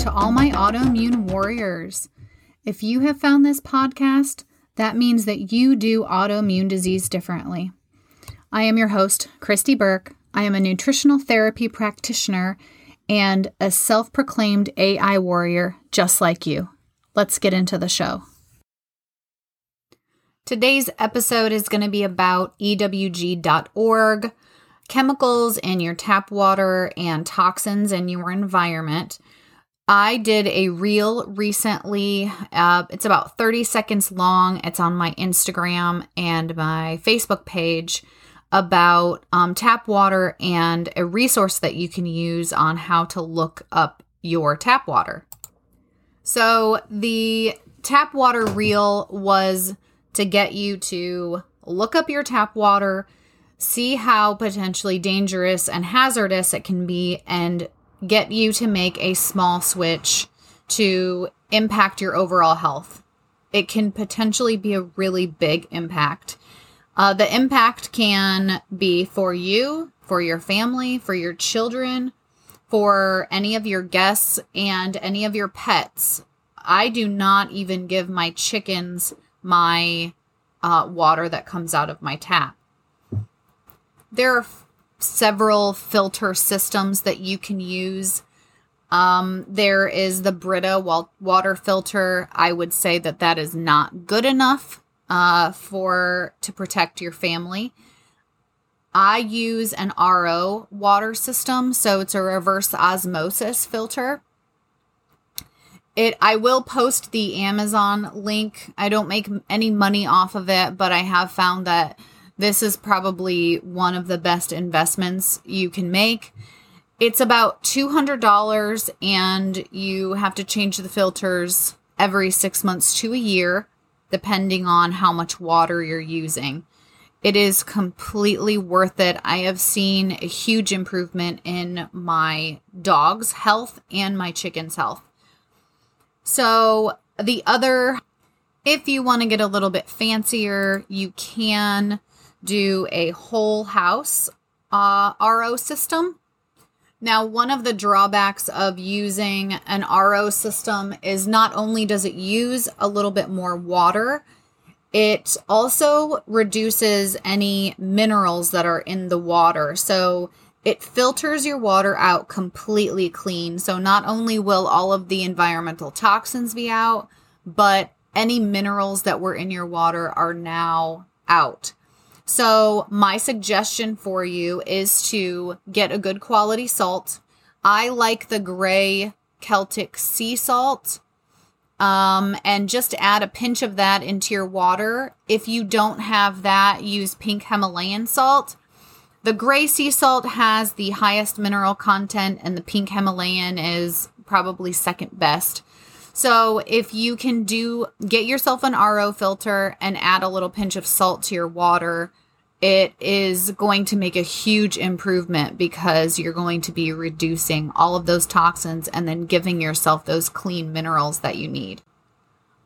to all my autoimmune warriors. If you have found this podcast, that means that you do autoimmune disease differently. I am your host, Christy Burks. I am a nutritional therapy practitioner and a self proclaimed AI warrior just like you. Let's get into the show. Today's episode is going to be about EWG.org, chemicals in your tap water, and toxins in your environment. I did a reel recently. Uh, it's about 30 seconds long. It's on my Instagram and my Facebook page about um, tap water and a resource that you can use on how to look up your tap water. So, the tap water reel was to get you to look up your tap water, see how potentially dangerous and hazardous it can be, and get you to make a small switch to impact your overall health. It can potentially be a really big impact. Uh, the impact can be for you, for your family, for your children, for any of your guests, and any of your pets. I do not even give my chickens my uh, water that comes out of my tap. There are several filter systems that you can use. Um, there is the Brita water filter. I would say that that is not good enough uh, for to protect your family. I use an RO water system, so it's a reverse osmosis filter. It I will post the Amazon link. I don't make any money off of it, but I have found that this is probably one of the best investments you can make. It's about $200 and you have to change the filters every 6 months to a year depending on how much water you're using. It is completely worth it. I have seen a huge improvement in my dog's health and my chicken's health. So, the other, if you want to get a little bit fancier, you can do a whole house uh, RO system. Now, one of the drawbacks of using an RO system is not only does it use a little bit more water, it also reduces any minerals that are in the water. So it filters your water out completely clean. So not only will all of the environmental toxins be out, but any minerals that were in your water are now out. So, my suggestion for you is to get a good quality salt. I like the gray Celtic sea salt. Um, and just add a pinch of that into your water. If you don't have that, use pink Himalayan salt. The gray sea salt has the highest mineral content, and the pink Himalayan is probably second best. So if you can do get yourself an RO filter and add a little pinch of salt to your water, it is going to make a huge improvement because you're going to be reducing all of those toxins and then giving yourself those clean minerals that you need.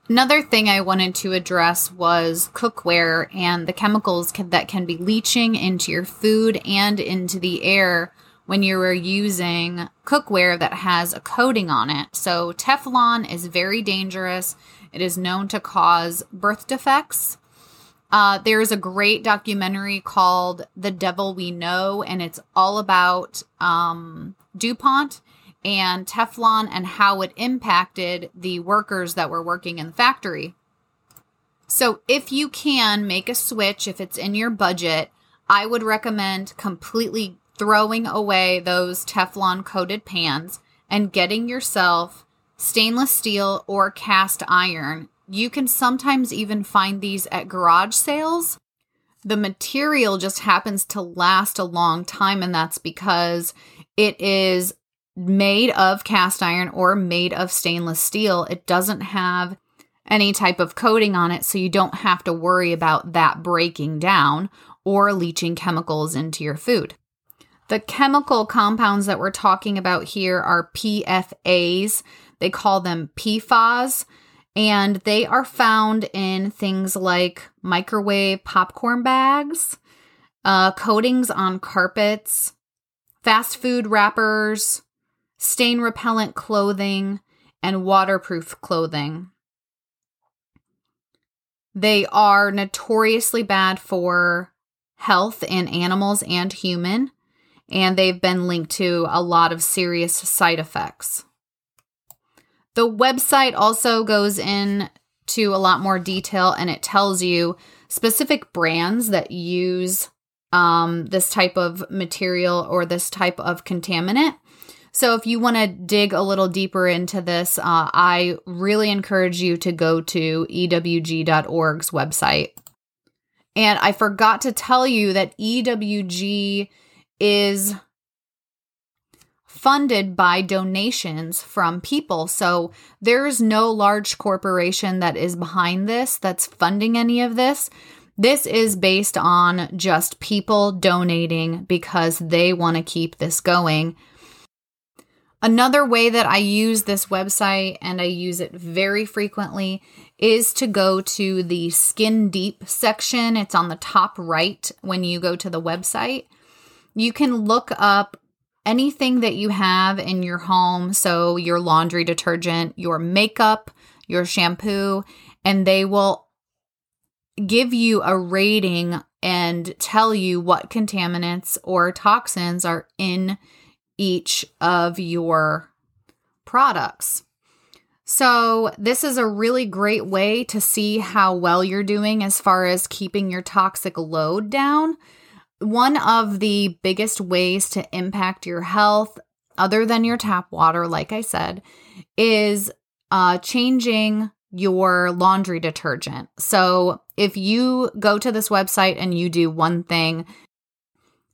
Another thing I wanted to address was cookware and the chemicals that can be leaching into your food and into the air when you are using cookware that has a coating on it. So, Teflon is very dangerous. It is known to cause birth defects. Uh, there's a great documentary called The Devil We Know, and it's all about um, DuPont and Teflon and how it impacted the workers that were working in the factory. So, if you can make a switch, if it's in your budget, I would recommend completely throwing away those Teflon coated pans and getting yourself stainless steel or cast iron. You can sometimes even find these at garage sales. The material just happens to last a long time, and that's because it is made of cast iron or made of stainless steel. It doesn't have any type of coating on it, so you don't have to worry about that breaking down or leaching chemicals into your food. The chemical compounds that we're talking about here are PFAs. They call them PFAS, and they are found in things like microwave popcorn bags, uh, coatings on carpets, fast food wrappers, stain repellent clothing, and waterproof clothing. They are notoriously bad for health in animals and human, and they've been linked to a lot of serious side effects. The website also goes in to a lot more detail and it tells you specific brands that use um, this type of material or this type of contaminant. So, if you want to dig a little deeper into this, uh, I really encourage you to go to ewg.org's website. And I forgot to tell you that EWG is funded by donations from people. So there's no large corporation that is behind this that's funding any of this. This is based on just people donating because they want to keep this going. Another way that I use this website and I use it very frequently is to go to the Skin Deep section. It's on the top right when you go to the website. You can look up anything that you have in your home, so your laundry detergent, your makeup, your shampoo, and they will give you a rating and tell you what contaminants or toxins are in each of your products. So, this is a really great way to see how well you're doing as far as keeping your toxic load down one of the biggest ways to impact your health, other than your tap water, like I said, is uh, changing your laundry detergent. So if you go to this website and you do one thing,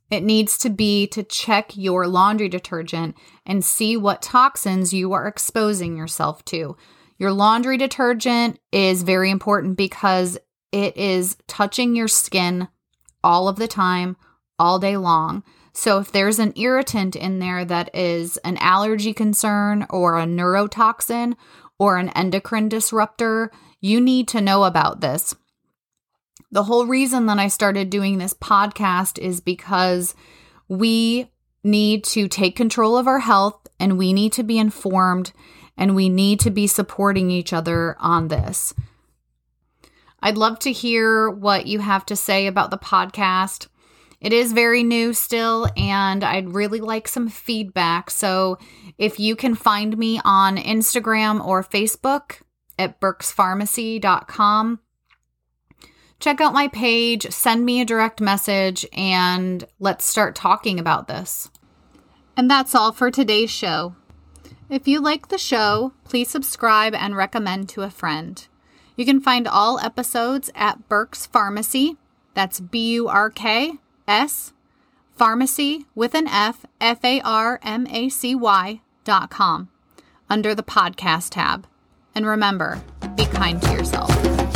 it needs to be to check your laundry detergent and see what toxins you are exposing yourself to. Your laundry detergent is very important because it is touching your skin all of the time, all day long. So if there's an irritant in there that is an allergy concern or a neurotoxin or an endocrine disruptor, you need to know about this. The whole reason that I started doing this podcast is because we need to take control of our health and we need to be informed and we need to be supporting each other on this. I'd love to hear what you have to say about the podcast. It is very new still, and I'd really like some feedback. So if you can find me on Instagram or Facebook at burksfarmacy.com, check out my page, send me a direct message, and let's start talking about this. And that's all for today's show. If you like the show, please subscribe and recommend to a friend. You can find all episodes at Burks Farmacy. That's B U R K S Farmacy with an F F A R M A C Y dot com under the podcast tab. And remember, be kind to yourself.